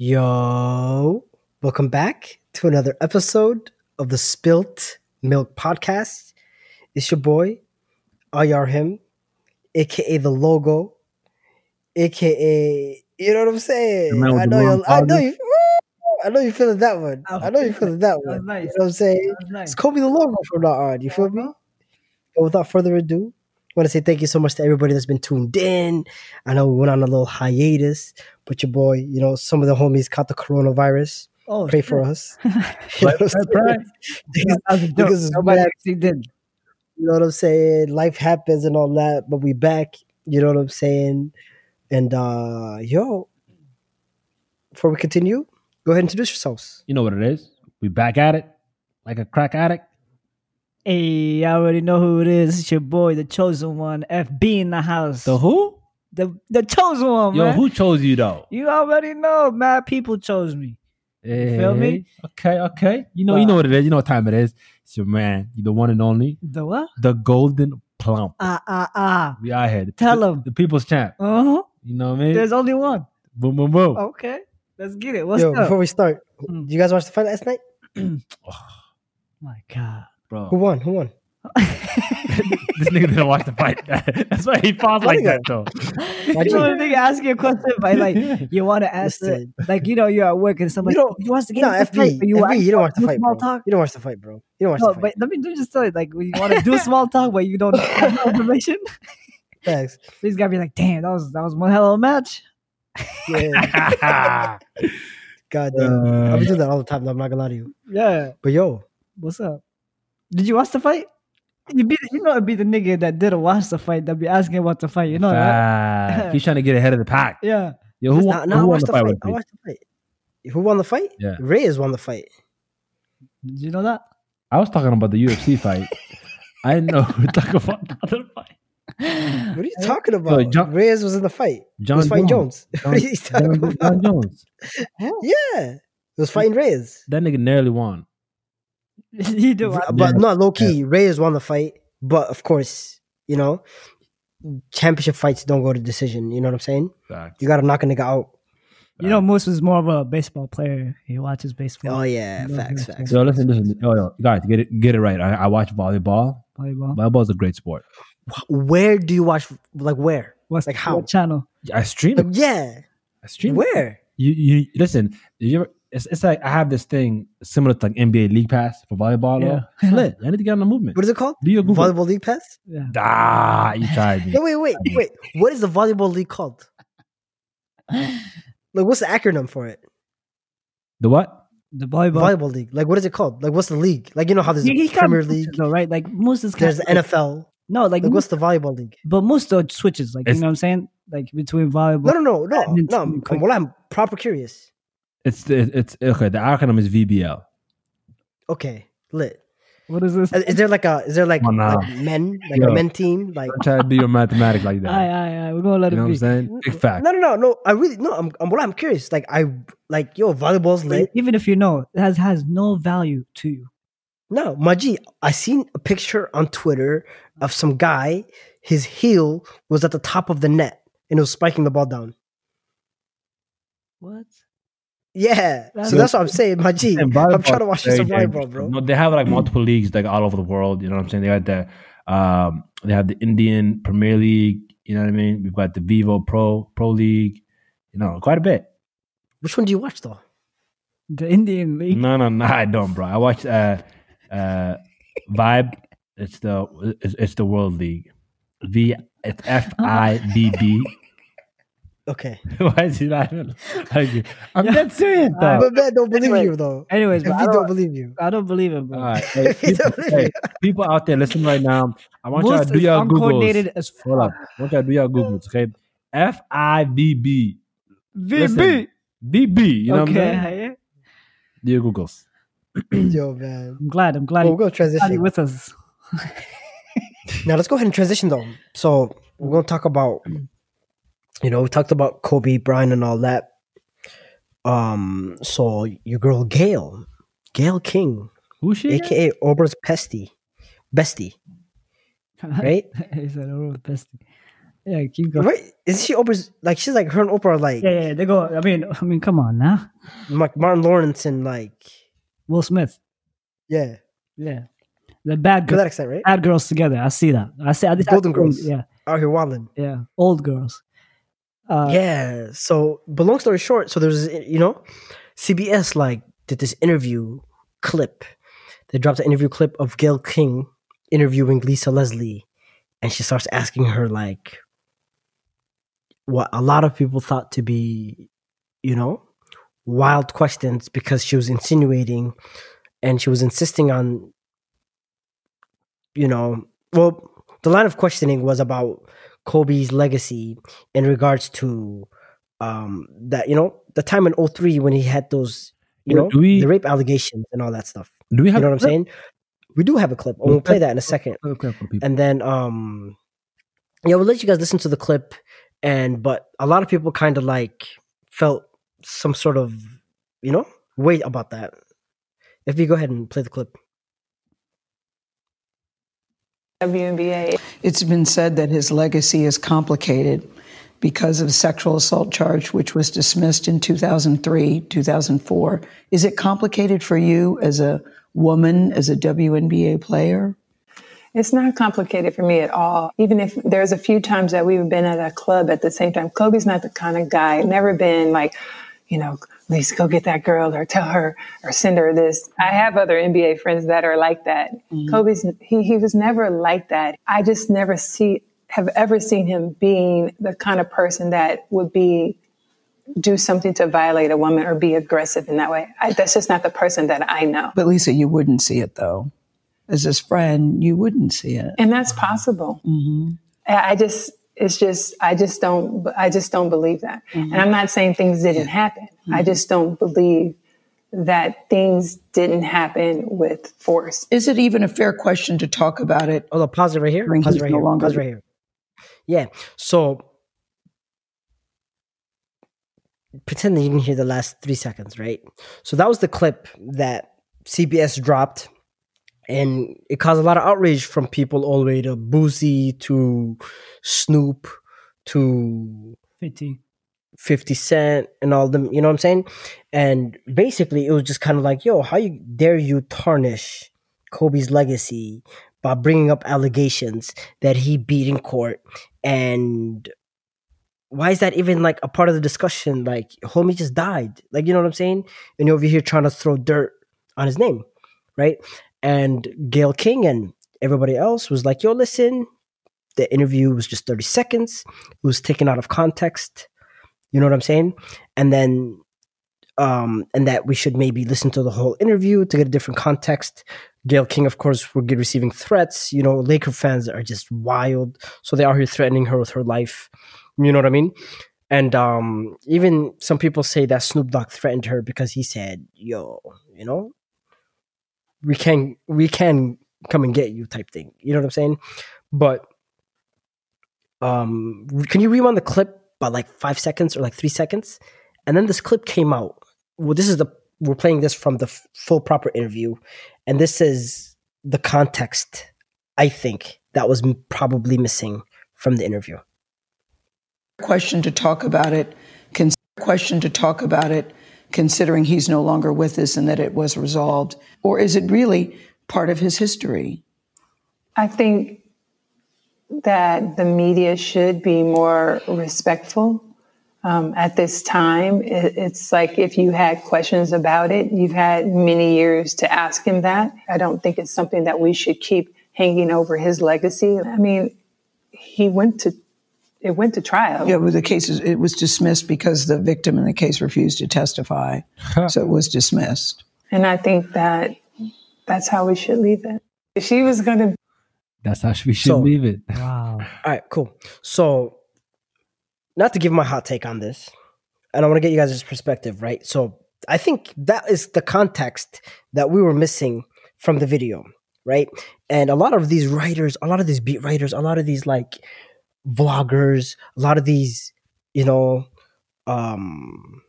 Yo, welcome back to another episode of the Spilt Milk Podcast. It's your boy, Ayar Him, aka the logo, aka you know what I'm saying. The man with I know long you. I know powder. you. I know you feeling that one. Oh, I know you feeling that that one. nice. You know what I'm saying? That was nice. It's the logo from now on. You feel me? But without further ado, I want to say thank you so much to everybody that's been tuned in. I know we went on a little hiatus, but your boy, you know, some of the homies caught the coronavirus. Oh, Pray for us. You know what I'm saying? That was a joke. Because it's Nobody actually did. You know what I'm saying? Life happens and all that, but we back. You know what I'm saying? And uh yo, before we continue, go ahead and introduce yourselves. You know what it is. We back at it like a crack addict. Hey, I already know who it is. It's your boy, the chosen one, FB in the house. The who? the, the chosen one, Yo, man. who chose you though? You already know, mad people chose me. feel me? Okay, okay. You know, you know what it is. You know what time it is. It's your man. You the one and only, The what? the golden plump. Ah, ah, ah. We out here. The, Tell the, 'em. the people's champ. Uh huh. You know what I mean? There's only one. boom, boom, boom. Okay. Let's get it. What's yo, up? before we start, Mm. did you guys watch the fight last night? Oh. My God. Who won? Who won? this nigga didn't watch the fight. That's why he paused like that though. Why'd you know, you- nigga ask you a question, but like you want to ask Listen. like you know, you're at work and somebody, You don't- you watch the game, No, Let's FB, play," but you, FB, actually you don't watch the fight, small bro. talk. You don't watch the fight, bro. You don't watch No, the but fight. let me just tell you, like when you want to do small talk, but you don't have no information. Facts. These gotta be like, damn, that was that was one hell of a match. Yeah. God damn. Uh, I've been doing that all the time. Though, I'm not gonna lie to you. Yeah, But yo, what's up? Did you watch the fight? You be, you know, it'd be the nigga that didn't watch the fight that be asking about the fight. You know that? Fact. He's trying to get ahead of the pack. Yeah. Yo, who, nah, won, nah, I who won the the fight fight. I watched the fight. Who won the fight? Yeah. Reyes won the fight. Did you know that? I was talking about the UFC fight. I didn't know we were talking about the other fight. What are you talking about? John- Reyes was in the fight. John was fighting Jones. Jones. John, what are you talking John, about? Jon Jones. Oh. Yeah. He was fighting Reyes. That nigga nearly won. you do. I- But not low key. Reyes won the fight. But of course, you know, championship fights don't go to decision. You know what I'm saying? Facts. You gotta knock a nigga out. You know, Moose was more of a baseball player. He watches baseball. Oh yeah, Love facts, facts. So listen, listen. Yo, yo, guys, get it, get it right. I, I watch volleyball. Volleyball. Volleyball is a great sport. Where do you watch? Like where? What's Like how? what channel? I stream it. yeah. I stream it. Where? You, you listen. You ever, it's, it's like I have this thing similar to like NBA League Pass for volleyball. Yeah. Yeah. It's lit. I need to get on the movement. What is it called? Do your Google. Volleyball League Pass? Yeah. Ah, you tried me. No, wait, wait, wait. What is the volleyball league called? Like, what's the acronym for it? The what? The volleyball. Volleyball league. Like, what is it called? Like, what's the league? Like, you know how there's He- he a kinda Premier League, though, right? Like Moose is there's the kinda- NFL. No, like, Like, Moose, what's the volleyball league? but Moose still switches. Like you know what I'm saying? Like between volleyball. No, no, no, no, no. I'm, well, I'm proper curious. It's it's okay. The acronym is VBL. Okay, lit. What is this? Uh, Is there like a? Is there like, Come on now. like men, like Yo. a men team? Like, Don't try to do your mathematics like that. Aye, aye, aye. We're gonna let you know it what I'm saying? Big fact. no, no, no, no. I really no. I'm, I'm, well, I'm curious. Like, I like yo, volleyball's lit. Even if you know, it has has no value to you. No, Maji, I seen a picture on Twitter of some guy. His heel was at the top of the net, and it was spiking the ball down. What? Yeah, That's- so that's what I'm saying, my And I'm trying to watch you is some very volleyball, dangerous. bro. No, they have like multiple leagues like all over the world. You know what I'm saying? They got the um, they have the Indian Premier League. You know what I mean? We've got the Vivo Pro Pro League. You know, quite a bit. Which one do you watch though? The Indian League. No, no, no, I don't, bro. I watch uh, uh, Vibe. It's the it's, it's the World League. V. It's F I B B. Okay, Why is he laughing? Like, I'm dead serious Uh, but man, don't believe Anyway, you though. Anyways, If but I you don't don't, believe you, I don't believe him, bro. All right, hey, people, hey, people out there, listen right now. I want y'all to do your uncoordinated googles. as Hold up, fuck. I want y'all to do your googles. Okay, F I B B VB. Listen, B B. You know what I'm saying? yeah. Do your googles. yo, man. I'm glad. I'm glad Well, you we're gonna transition with us. now. Let's go ahead and transition though. So we're gonna talk about, you know, we talked about Kobe Bryant and all that. Um, so your girl Gayle, Gayle King, Who's she? aka Ober's Pesty, Bestie, right? Is that "Oh, bestie." Yeah, keep going. Right? Is she Oprah's like she's like her and Oprah are like Yeah, yeah, they go. I mean, I mean, come on now, like Martin Lawrence and like Will Smith. yeah. Yeah, the bad To girls, that extent, right? bad girls together. I see that. I see. I, I, Golden Girls. Yeah, Out here wilding. yeah, old girls. Uh, yeah. So, but long story short, so there was, you know, CBS like did this interview clip. They dropped an interview clip of Gayle King interviewing Lisa Leslie, and she starts asking her like what a lot of people thought to be, you know, wild questions because she was insinuating and she was insisting on, you know, well, the line of questioning was about Kobe's legacy in regards to um that you know the time in 03 when he had those you Do- know do we- the rape allegations and all that stuff. Do we have you know what i'm saying? We do have a clip and we'll play that in a second. Okay, for and then um yeah we'll let you guys listen to the clip and but a lot of people kind of like felt some sort of you know weight about that. If you go ahead and play the clip. WNBA. It's been said that his legacy is complicated because of a sexual assault charge, which was dismissed in 2003, 2004. Is it complicated for you as a woman, as a WNBA player? It's not complicated for me at all. Even if there's a few times that we've been at a club at the same time, Kobe's not the kind of guy, never been like, you know, Lisa, go get that girl or tell her or send her this. I have other NBA friends that are like that. Mm-hmm. Kobe's, he, he was never like that. I just never see, have ever seen him being the kind of person that would be, do something to violate a woman or be aggressive in that way. I, that's just not the person that I know. But Lisa, you wouldn't see it though. As his friend, you wouldn't see it. and that's possible. Mm-hmm. I I just, it's just, I just don't, I just don't believe that. Mm-hmm. And I'm not saying things didn't happen. I mm-hmm. just don't believe that things didn't happen with force. Is it even a fair question to talk about it? Oh, the pause it right here. Pause it right no here. longer- Pause right here. Yeah. So pretend that you didn't hear the last three seconds, right? So that was the clip that CBS dropped, and it caused a lot of outrage from people all the way to Boosie to Snoop to 50. 50 Cent and all them, you know what I'm saying? And basically, it was just kind of like, yo, how you dare you tarnish Kobe's legacy by bringing up allegations that he beat in court? And why is that even like a part of the discussion? Like, homie just died. Like, you know what I'm saying? And you're over here trying to throw dirt on his name, right? And Gayle King and everybody else was like, yo, listen, the interview was just 30 seconds. It was taken out of context. You know what I'm saying? And then um and that we should maybe listen to the whole interview to get a different context. Gayle King, of course, get receiving threats. You know, Laker fans are just wild. So they are here threatening her with her life. You know what I mean? And um even some people say that Snoop Dogg threatened her because he said, Yo, you know, we can we can come and get you type thing. You know what I'm saying? But um can you rewind the clip by like five seconds or like three seconds? And then this clip came out. Well, this is the we're playing this from the f- full proper interview, and this is the context. I think that was m- probably missing from the interview. Question to talk about it. Con- question to talk about it, considering he's no longer with us and that it was resolved, or is it really part of his history? I think that the media should be more respectful. Um, at this time, it, it's like if you had questions about it, you've had many years to ask him that. I don't think it's something that we should keep hanging over his legacy. I mean, he went to it went to trial. Yeah, well, the case is, it was dismissed because the victim in the case refused to testify, so it was dismissed. And I think that that's how we should leave it. If she was going to That's how we should So- leave it. Wow. All right, cool. So, not to give my hot take on this, and I want to get you guys' perspective, right? So, I think that is the context that we were missing from the video, right? And a lot of these writers, a lot of these beat writers, a lot of these like vloggers, a lot of these, you know, um,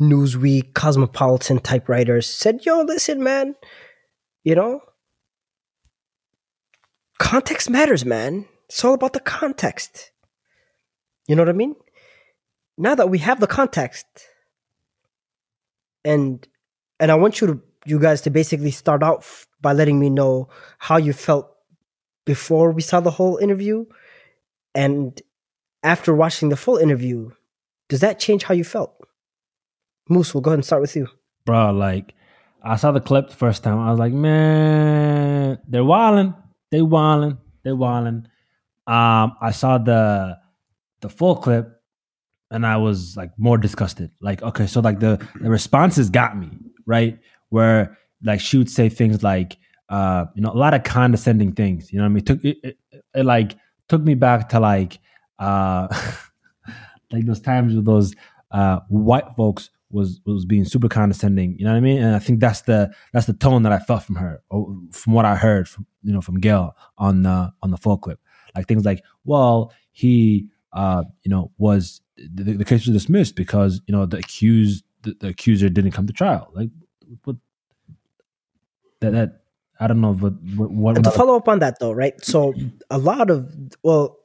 Newsweek, Cosmopolitan type writers said, yo, listen, man, you know, context matters, man. It's all about the context. You know what I mean? Now that we have the context, and and I want you to you guys to basically start out by letting me know how you felt before we saw the whole interview, and after watching the full interview, does that change how you felt? Moose, we'll go ahead and start with you. bro. Like I saw the clip the first time. I was like, man, they're wilding, they wilding, they wilding. Um, I saw the the full clip, and I was like more disgusted. Like, okay, so like the the responses got me right where like she would say things like, uh, you know, a lot of condescending things. You know I mean? Took it, it, it like took me back to like uh like those times with those uh white folks was was being super condescending you know what i mean and i think that's the that's the tone that i felt from her from what i heard from you know from gayle on the on the full clip like things like well he uh you know was the, the case was dismissed because you know the accused the, the accuser didn't come to trial like what that that i don't know but, what, what And to follow up on that though, right? So a lot of well,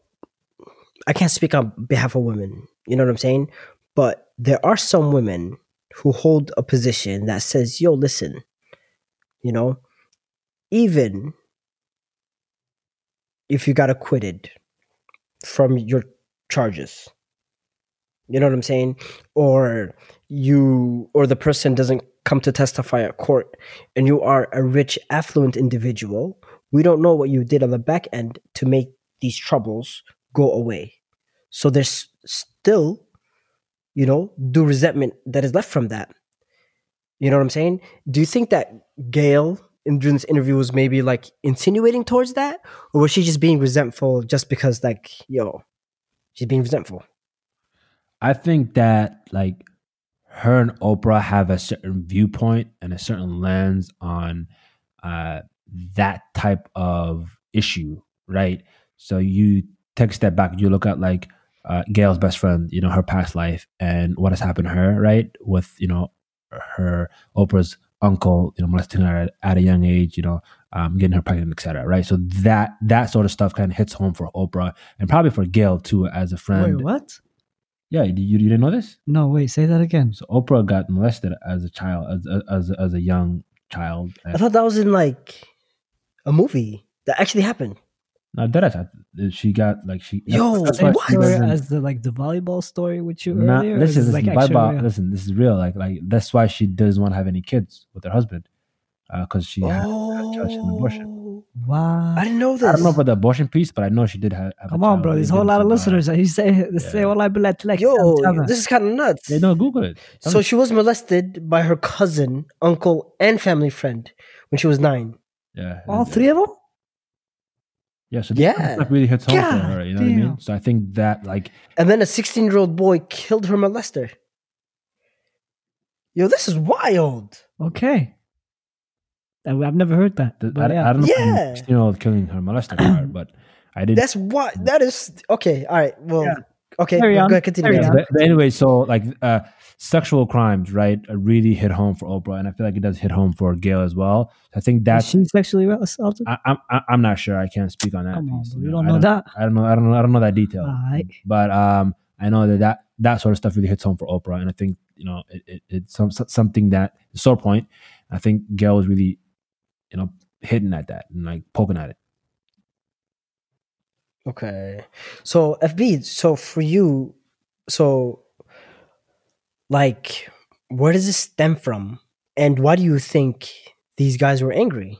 I can't speak on behalf of women, you know what I'm saying? But there are some women who hold a position that says, yo, listen, you know, even if you got acquitted from your charges, you know what I'm saying? Or you or the person doesn't come to testify at court and you are a rich, affluent individual, we don't know what you did on the back end to make these troubles go away. So there's still, you know, due resentment that is left from that. You know what I'm saying? Do you think that Gayle in this interview was maybe like insinuating towards that? Or was she just being resentful just because like, yo, she's being resentful? I think that like her and Oprah have a certain viewpoint and a certain lens on uh, that type of issue, right? So you take a step back, you look at like uh, Gayle's best friend, you know, her past life and what has happened to her, right? With you know her Oprah's uncle, you know, molesting her at, at a young age, you know, um, getting her pregnant, etc. Right? So that that sort of stuff kind of hits home for Oprah and probably for Gayle too, as a friend. Wait, what? Yeah, you, you didn't know this? No, wait, say that again. So Oprah got molested as a child, as as as a young child. I thought that was in like a movie that actually happened. No, that she got like she. Yo, that's why what? she story as the like the volleyball story with you Not, earlier. listen, is listen, this, bye actually bye. real? Listen, this is real. Like, like that's why she doesn't want to have any kids with her husband, uh, because she had, oh. had charged an abortion. Wow. I didn't know this. I don't know about the abortion piece, but I know she did have. have a Come on, child. bro. They There's a whole lot of listeners. that You say, they say, yeah. well, I be like, like, Yo, this is kind of nuts. They don't Google it. So she was molested by her cousin, uncle, and family friend when she was nine. yeah, all three of them. Yeah, so this kind of Yeah. stuff really hits home for her. You know what I mean? So I think that like And then a 16 year old boy killed her molester. Yo, this is wild. Okay. I- I've never heard that. the, but I, yeah. I don't know Yeah. if you know killing her molester part, but I did. That's what that is. Okay, all right. Well, Yeah. okay, Carry well, on. go ahead, continue. Carry on. but, but anyway, so like uh, sexual crimes, right, uh, really hit home for Oprah, and I feel like it does hit home for Gayle as well. I think Is that's. she sexually assaulted? I, I'm I- I'm not sure. I can't speak on that Come on, piece. bro. you You know. don't I know that. I don't know. I don't know. I don't know that detail. Alright. But um, I know that, that that sort of stuff really hits home for Oprah, and I think you know it, it, it's some, something that sore point. I think Gayle was really, you know, hitting at that and like poking at it. Okay. So FB, so for you, so like where does this stem from? And why do you think these guys were angry?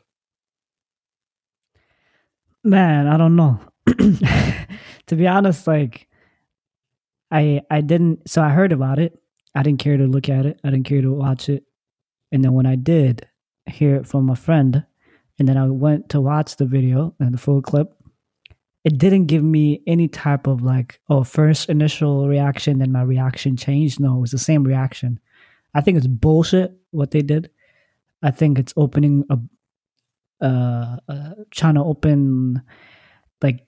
Man, I don't know. to be honest, like I I didn't so I heard about it. I didn't care to look at it. I didn't care to watch it. And then when I did hear it from a friend, and then I went to watch the video and the full clip, it didn't give me any type of like, oh, first initial reaction, then my reaction changed. No, it was the same reaction. I think it's bullshit what they did. I think it's opening a uh, uh trying to open like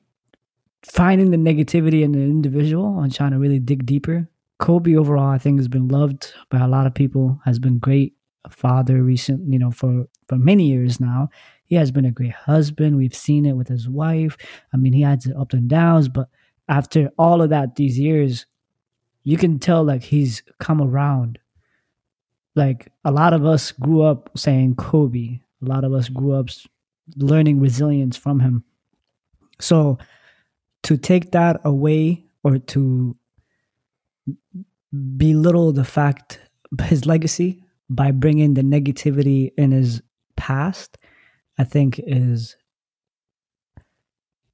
finding the negativity in the individual and trying to really dig deeper. Kobe overall, I think, has been loved by a lot of people. Has been great father recent, you know, for for many years now. He has been a great husband. We've seen it with his wife. I mean, he had his ups and downs, but after all of that, these years, you can tell like he's come around. Like a lot of us grew up saying Kobe. A lot of us grew up learning resilience from him. So to take that away or to belittle the fact his legacy by bringing the negativity in his past i think is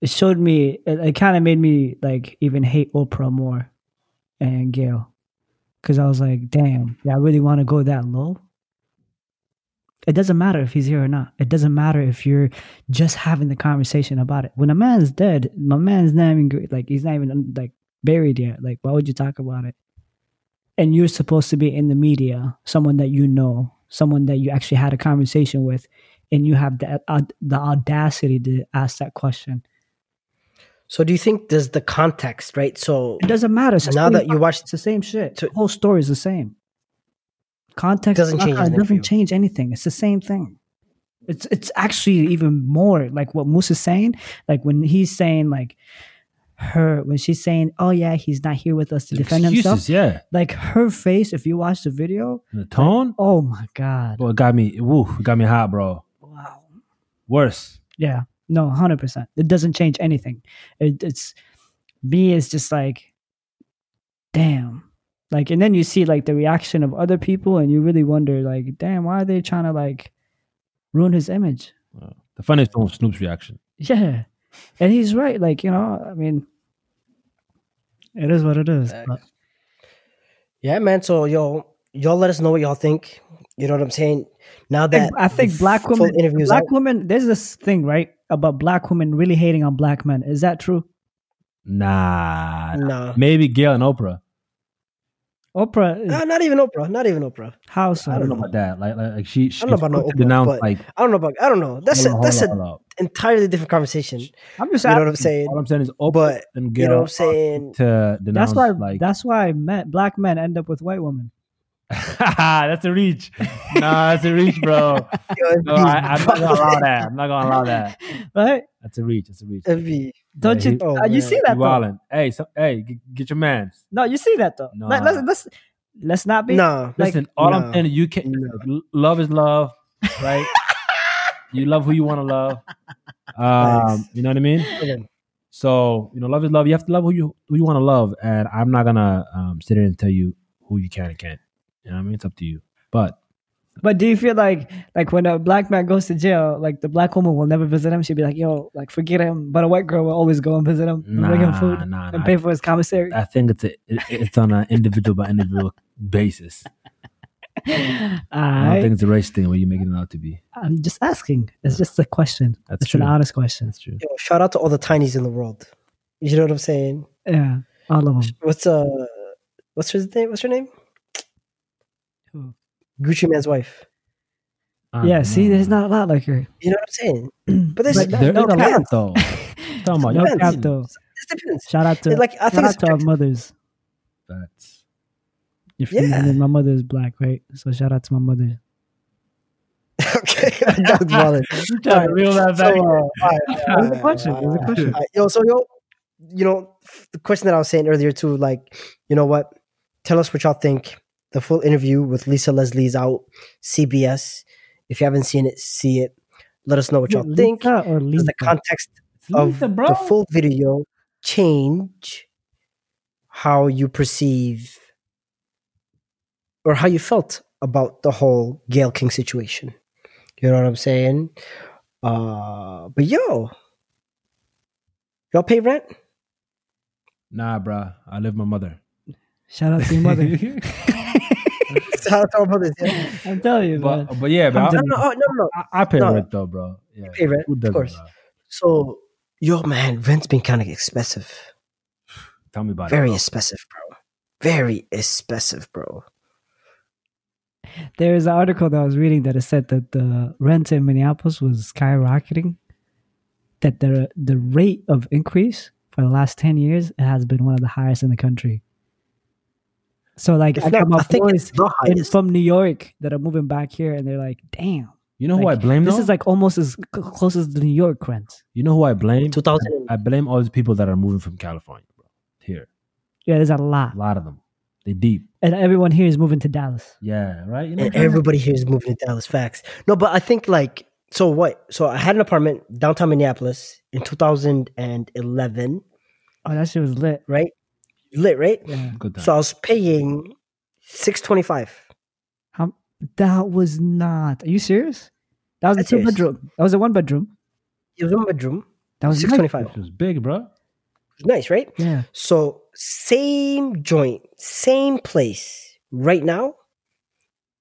it showed me it, it kind of made me like even hate oprah more and gayle because i was like damn yeah i really want to go that low? It doesn't matter if he's here or not. It doesn't matter if you're just having the conversation about it. When a man's dead my man's not even like he's not even like buried yet. Like why would you talk about it and you're supposed to be in the media, someone that you know, someone that you actually had a conversation with, and you have the uh, the audacity to ask that question. So do you think there's the context, right? So It doesn't matter. It's now that you watch, it's the same shit. So- the whole story is the same. Context Doesn't uh, change uh, anything doesn't change anything. It's the same thing. It's it's actually even more like what Moose is saying. Like when he's saying like her when she's saying, "Oh yeah, he's not here with us to defend himself." Excuses, yeah. Like her face, if you watch the video, the tone, oh my god, boy, it got me. Woo, it got me hot, bro. wow. Worse. Yeah, no, hundred percent. It doesn't change anything. It, it's me. It's just like, damn. Like, and then you see like the reaction of other people, and you really wonder, like, damn, why are they trying to like ruin his image? The funniest one was Snoop's reaction. Yeah, and he's right. Like, you know, I mean, it is what it is. Facts. but- yeah, man. So yo, y'all let us know what y'all think. You know what I'm saying? Now that I think black women, interviews black out, women. There's this thing, right, about black women really hating on black men. Is that true? Nah. nah, Maybe Gayle and Oprah. Oprah, is, nah, not even Oprah, not even Oprah. how so? I don't know about that. Like, like, like she, she's know about no quick to Oprah, denounce, but like, I don't know about. I don't know. That's hold a, on, that's hold an on, hold on. entirely different conversation. I'm just You know what I'm saying? All I'm saying is Oprah But and you know what I'm saying? quick to denounce, That's why. like, that's why men, black men end up with white women. that's a reach. nah, that's a reach, bro. Yo, No, I, I'm not gonna allow that. I'm not gonna allow that. Right? That's a reach. That's a reach. Envy. Don't Yeah, you? he- Oh, uh, you see You that though? Hey, so, hey, g- get your mans. No, you see that though. No. Let, let's let's let's not be. Nah, Like, Listen, all no. I'm saying you can l- love is love, right? you love who you want to love. Um, Thanks. you know what I mean? Okay. So you know, love is love. You have to love who you who you want to love, and I'm not gonna um, sit here and tell you who you can and can't. You know what I mean? It's up to you. But But do you feel like like when a black man goes to jail, like the black woman will never visit him? She'd be like, "Yo, like forget him," but a white girl will always go and visit him, and bring him food, nah, and nah. pay for his commissary. I think it's a, it's on an individual by individual basis. All I don't think it's a race thing where you're making it out to be. I'm just asking. It's just a question. That's it's true. an honest question. That's true. Yo, shout out to all the tinies in the world. You know what I'm saying? Yeah, all of them. What's uh, what's her name? What's her name? Who? Gucci Mane's wife. I Yeah, see, there's not a lot like her. You know what I'm saying? But this, But There is no a lot though. Talking about No cap though. This depends. Shout out to It's like I think it's to our mothers. That's If Yeah. I mean, my mother is black, right? So shout out to my mother. okay. That's valid. trying to reel that So, back. uh, all right, all right, It was a all question. right, a question. Yo, so yo, you know, the question that I was saying earlier too, like, you know what? Tell us what y'all think. The full interview with Lisa Leslie's out, CBS. If you haven't seen it, see it. Let us know what y'all think. Lisa or Does Lisa? the context of Lisa, bro. the full video change how you perceive or how you felt about the whole Gayle King situation? You know what I'm saying? Uh, but yo, y'all pay rent? Nah, bro. I live with my mother. Shout out to your mother. Shout out to our mothers, yeah. I'm telling you, man. But, but yeah, bro. I'm No, no, oh, no, no. I, I pay No. rent though, bro. Yeah, pay rent, Who of course. bro? So, yo, man, rent's been kind of expensive. Tell me about Very it. Very expensive, bro. Very expensive, bro. There is an article that I was reading that it said that the rent in Minneapolis was skyrocketing. That the the rate of increase for the last ten years has been one of the highest in the country. So like If I not, got my I think boys it's the highest. from New York that are moving back here, and they're like, "Damn, You know who I blame? This though? is like almost as c- close as the New York rent. you know who I blame? 2000 I blame all these people that are moving from California, bro. Here, Yeah, there's a lot, a lot of them. They deep. and everyone here is moving to Dallas. Yeah, right. You know, and everybody here is moving to Dallas. Facts. No, but I think like so. What? So I had an apartment downtown Minneapolis in 2011. Oh, that shit was lit. Right, lit. Right. Yeah. good. So I was paying 625. How that was not. Are you serious? That was a That's two serious. bedroom. That was a one bedroom. It was one bedroom. That was 625. it was big, bro. Nice, right? Yeah. So same joint, same place. Right now,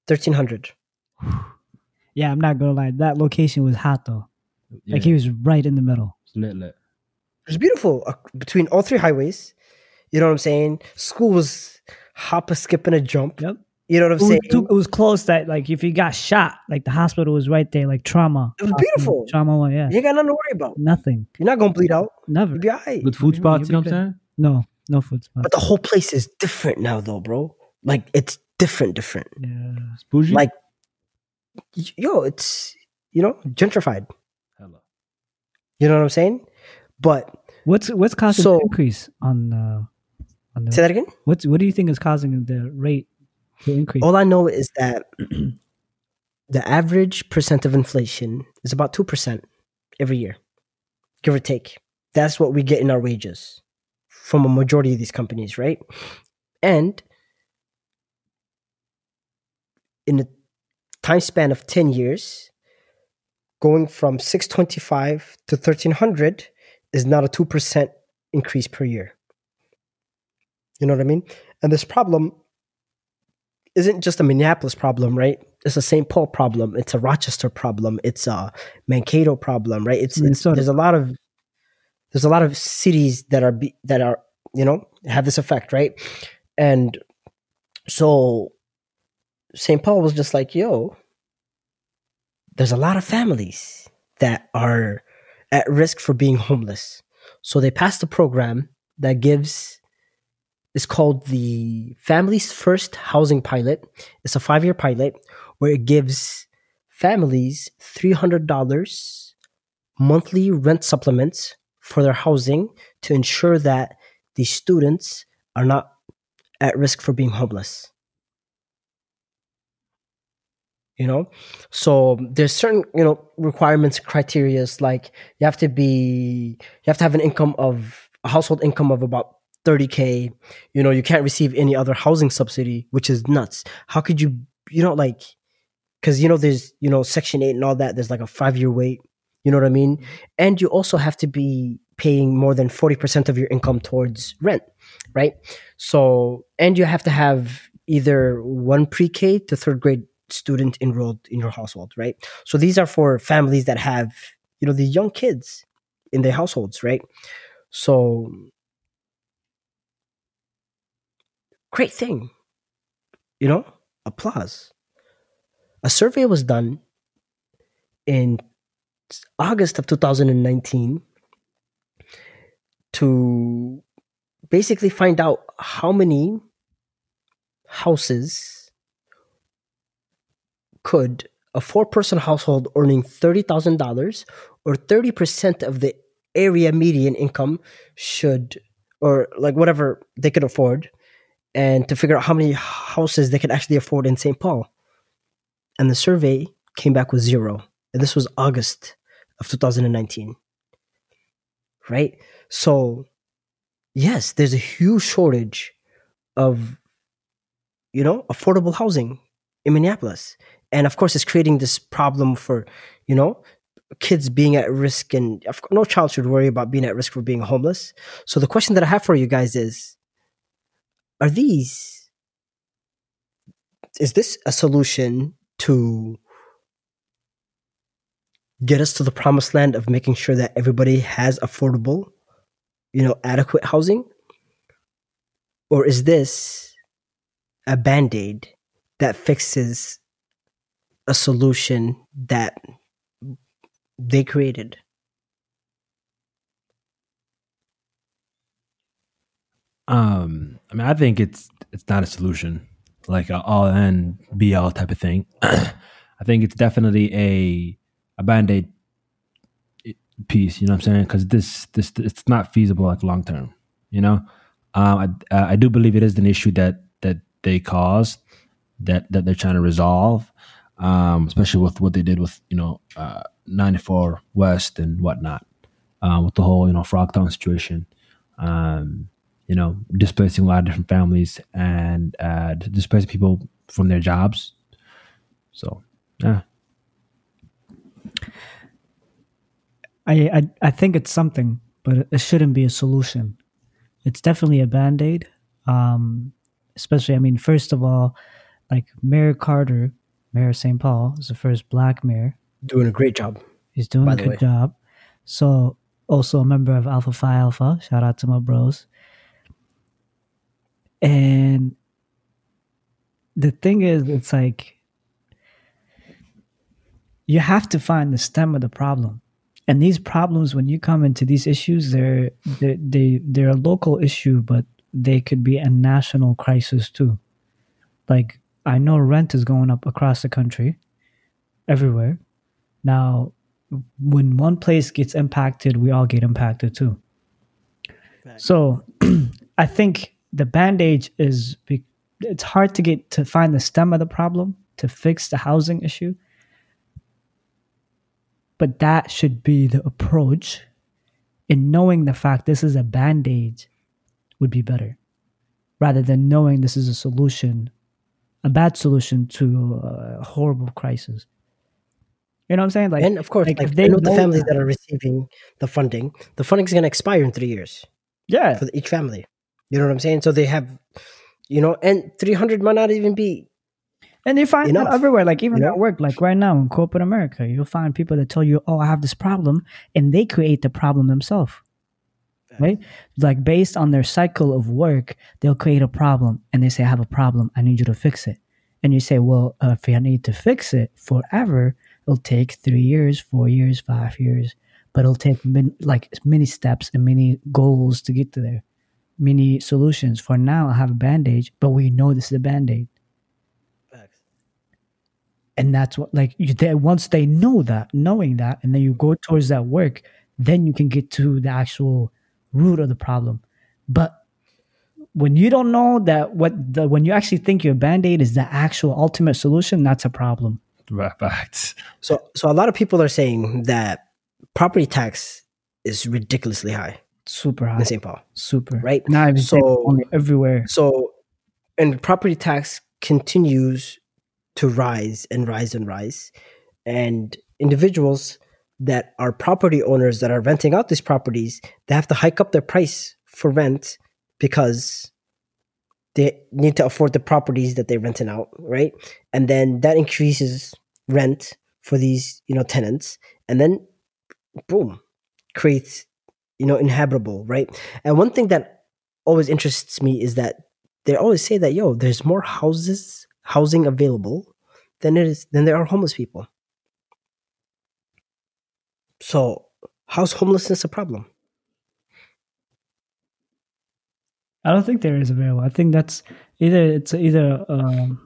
1300. Yeah, I'm not gonna lie. That location was hot though. Yeah, Like he was right in the middle. it's lit, lit. It was beautiful uh, between all three highways. You know what I'm saying? School was hop a skip and a jump. Yep. You know what I'm It was, saying? too, it was close that like if you got shot, like the hospital was right there, like trauma. It was beautiful. Trauma one, yeah. You ain't got nothing to worry about. Nothing. You're not gonna bleed out. Never. You'll be alright. Good food Yeah, spots. You know what I'm saying? No, no food spot. But the whole place is different now, though, bro. Like it's different, different. yeah. It's bougie. Like, yo, it's you know gentrified. Hella. You know what I'm saying? But What's what's causing So- increase on uh on the say that again. what's what do you think is causing the rate to increase? All I know is that the average percent of inflation is about two percent every year, give or take. That's what we get in our wages from a majority of these companies, right? And in a time span of 10 years, going from 625 to 1300 is not a 2% increase per year. You know what I mean? And this problem isn't just a Minneapolis problem, right? It's a St. Paul problem. It's a Rochester problem. It's a Mankato problem, right? It's, it's there's a lot of there's a lot of cities that are be, that are you know have this effect, right? And so St. Paul was just like, yo, there's a lot of families that are at risk for being homeless. So they passed a program that gives it's called the Families First Housing Pilot. It's a five year pilot where it gives families $300 monthly rent supplements for their housing to ensure that the students are not at risk for being homeless. You know, so there's certain you know requirements, criterias like you have to be, you have to have an income of a household income of about 30k you know you can't receive any other housing subsidy which is nuts. How could you you know like because you know there's you know section 8 and all that there's like a five year wait you know what i mean? Mm-hmm. And you also have to be paying more than 40% of your income towards rent right? So and you have to have either one pre-k to third grade student enrolled in your household right? So these are for families that have you know the young kids in their households right? So great thing. You know, applause. A survey was done in August of 2019 to basically find out how many houses could a four person household earning $30,000 or 30% of the area median income should, or like whatever they could afford and to figure out how many houses they could actually afford in St. Paul. And the survey came back with zero. And this was August of 2019. Right? So, yes, there's a huge shortage of, you know, affordable housing in Minneapolis. And of course, it's creating this problem for, you know, kids being at risk. And no child should worry about being at risk for being homeless. So, the question that I have for you guys is, are these is this a solution to get us to the promised land of making sure that everybody has affordable you know adequate housing? Or is this a band-aid that fixes a solution that they created Um, I mean, I think it's it's not a solution, like a all and be all type of thing. I think it's definitely a a band aid piece. You know what I'm saying? Because this this it's not feasible like long term. You know, um, I I do believe it is an issue that that they caused that that they're trying to resolve, um, especially with what they did with you know uh, 94 West and whatnot, uh, with the whole you know Frogtown situation. Um, you know, displacing a lot of different families and uh, displacing people from their jobs. So, yeah. I, I I think it's something, but it shouldn't be a solution. It's definitely a band aid. Um, especially, I mean, first of all, like Mayor Carter, Mayor of St. Paul, is the first black mayor. Doing a great job. He's doing a good way. job. So, also a member of Alpha Phi Alpha. Shout out to my bros. And the thing is, it's like you have to find the stem of the problem. And these problems, when you come into these issues, they're they they they're a local issue, but they could be a national crisis too. Like I know rent is going up across the country, everywhere. Now, when one place gets impacted, we all get impacted too. So, I think the bandage is be- it's hard to get to find the stem of the problem to fix the housing issue. But that should be the approach. In knowing the fact this is a band aid would be better rather than knowing this is a solution, a bad solution to a horrible crisis. You know what I'm saying? Like, and of course, like, like, if they I know the families that- that are receiving the funding, the funding is going to expire in three years yeah, for each family. You know what I'm saying? So they have, you know, and 300 might not even be. And you find that Enough, everywhere, like even you at work, like right now in corporate America, you'll find people that tell you, "Oh, I have this problem," and they create the problem themselves. Right? Like based on their cycle of work, they'll create a problem, and they say, "I have a problem. I need you to fix it." And you say, "Well, uh, if I need to fix it forever, it'll take three years, four years, five years, but it'll take min- like many steps and many goals to get to there, many solutions. For now, I have a bandage, but we know this is a band aid." and that's what like you they, once they know that knowing that and then you go towards that work then you can get to the actual root of the problem but when you don't know that what the when you actually think your band-aid is the actual ultimate solution that's a problem Right. So, so a lot of people are saying that property tax is ridiculously high super high in St. Paul, super right? not even So- so everywhere So, and property tax continues to rise and rise and rise. And individuals that are property owners that are renting out these properties, they have to hike up their price for rent because they need to afford the properties that they're renting out, right? And then that increases rent for these, you know, tenants. And then boom, creates, you know, inhabitable, right? And one thing that always interests me is that they always say that yo, there's more houses, housing available than it is than there are homeless people. So how's homelessness a problem? i don't think there is available i think that's either it's either um,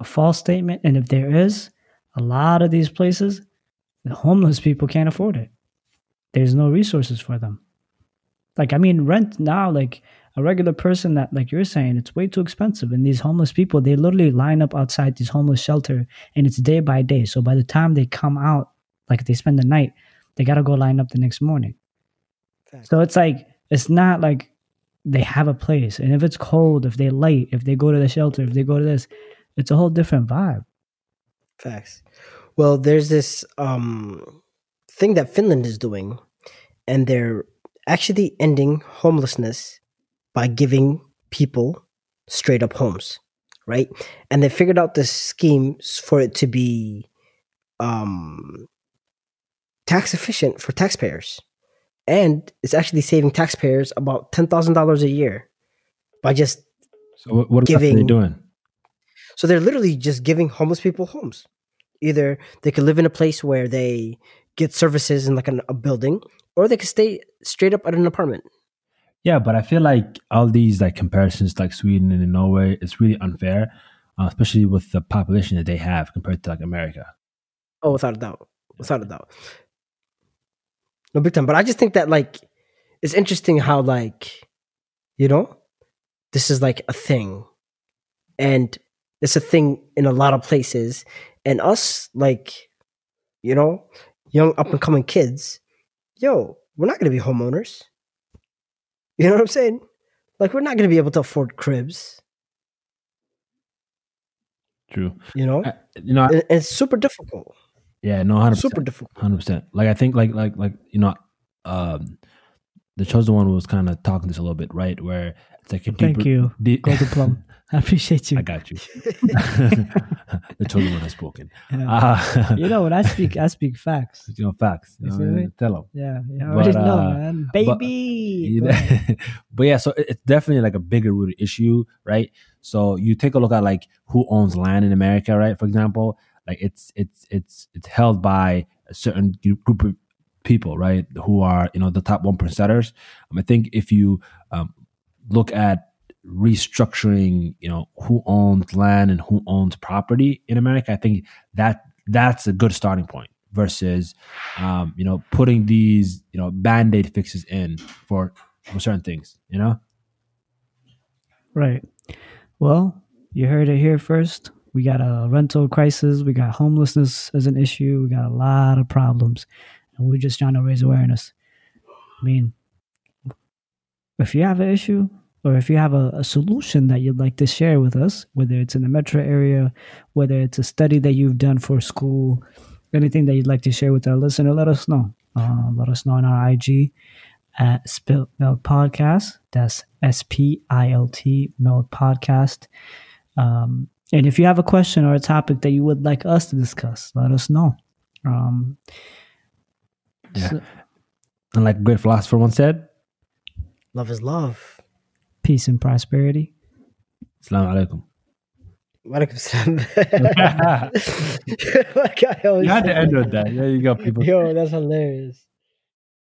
a false statement and if there is a lot of these places the homeless people can't afford it there's no resources for them. Like i mean rent now like a regular person that like you're saying it's way too expensive. And these homeless people they literally line up outside these homeless shelter and it's day by day. So by the time they come out like they spend the night they gotta go line up the next morning. So it's like it's not like they have a place. And if it's cold if they're late if they go to the shelter if they go to this it's a whole different vibe. Facts. Well, there's this um, thing that Finland is doing, and they're actually ending homelessness by giving people straight up homes, right? And they figured out this scheme for it to be um, tax efficient for taxpayers, and it's actually saving taxpayers about ten thousand dollars a year by just So what, what exactly are they doing? So they're literally just giving homeless people homes. Either they could live in a place where they get services in like an, a building, or they could stay straight up at an apartment. Yeah, but I feel like all these like comparisons, like Sweden and Norway, it's really unfair, uh, especially with the population that they have compared to like America. Oh, without a doubt, without a doubt. No big time, but I just think that like it's interesting how like you know this is like a thing, and it's a thing in a lot of places, and us like you know young up and coming kids, yo, we're not gonna be homeowners. You know what I'm saying? Like we're not gonna be able to afford cribs. True. You know, I- you know, I- it's super difficult. yeah, no, hundred Super percent, difficult. hundred percent. Like I think, like, like, like, you know, um, the chosen one was kind of talking this a little bit, right? Where like a Thank deeper- you, de- Golden Plum. I appreciate you. I got you. the chosen one has spoken. Yeah. Uh, you know, when I speak, I speak facts. you know, facts. You know, me? tell them. Yeah, already But, know, uh, man. but- Baby. but yeah, so it's definitely like a bigger rooted issue, right? So you take a look at like who owns land in America, right? For example, like it's it's it's it's held by a certain group of people, right? Who are you know the top one percenters. Um, I think if you um, look at restructuring, you know who owns land and who owns property in America, I think that that's a good starting point versus um, you know putting these you know band-aid fixes in for for certain things you know Right. Well, you heard it here first. We got a rental crisis. We got homelessness as an issue. We got a lot of problems. And we're just trying to raise awareness. I mean, if you have an issue or if you have a, a solution that you'd like to share with us, whether it's in the metro area, whether it's a study that you've done for school, anything that you'd like to share with our listener, let us know. Uh, let us know on our IG at Spilt Milk Podcast. That's S P I L T Milk Podcast. Um, and if you have a question or a topic that you would like us to discuss, let us know. Um, Yeah. so- and like a great philosopher once said Love is love. peace and prosperity. Assalamu alaikum Walaikum salam. Like I always you had to end with that there you go people Yo, that's hilarious.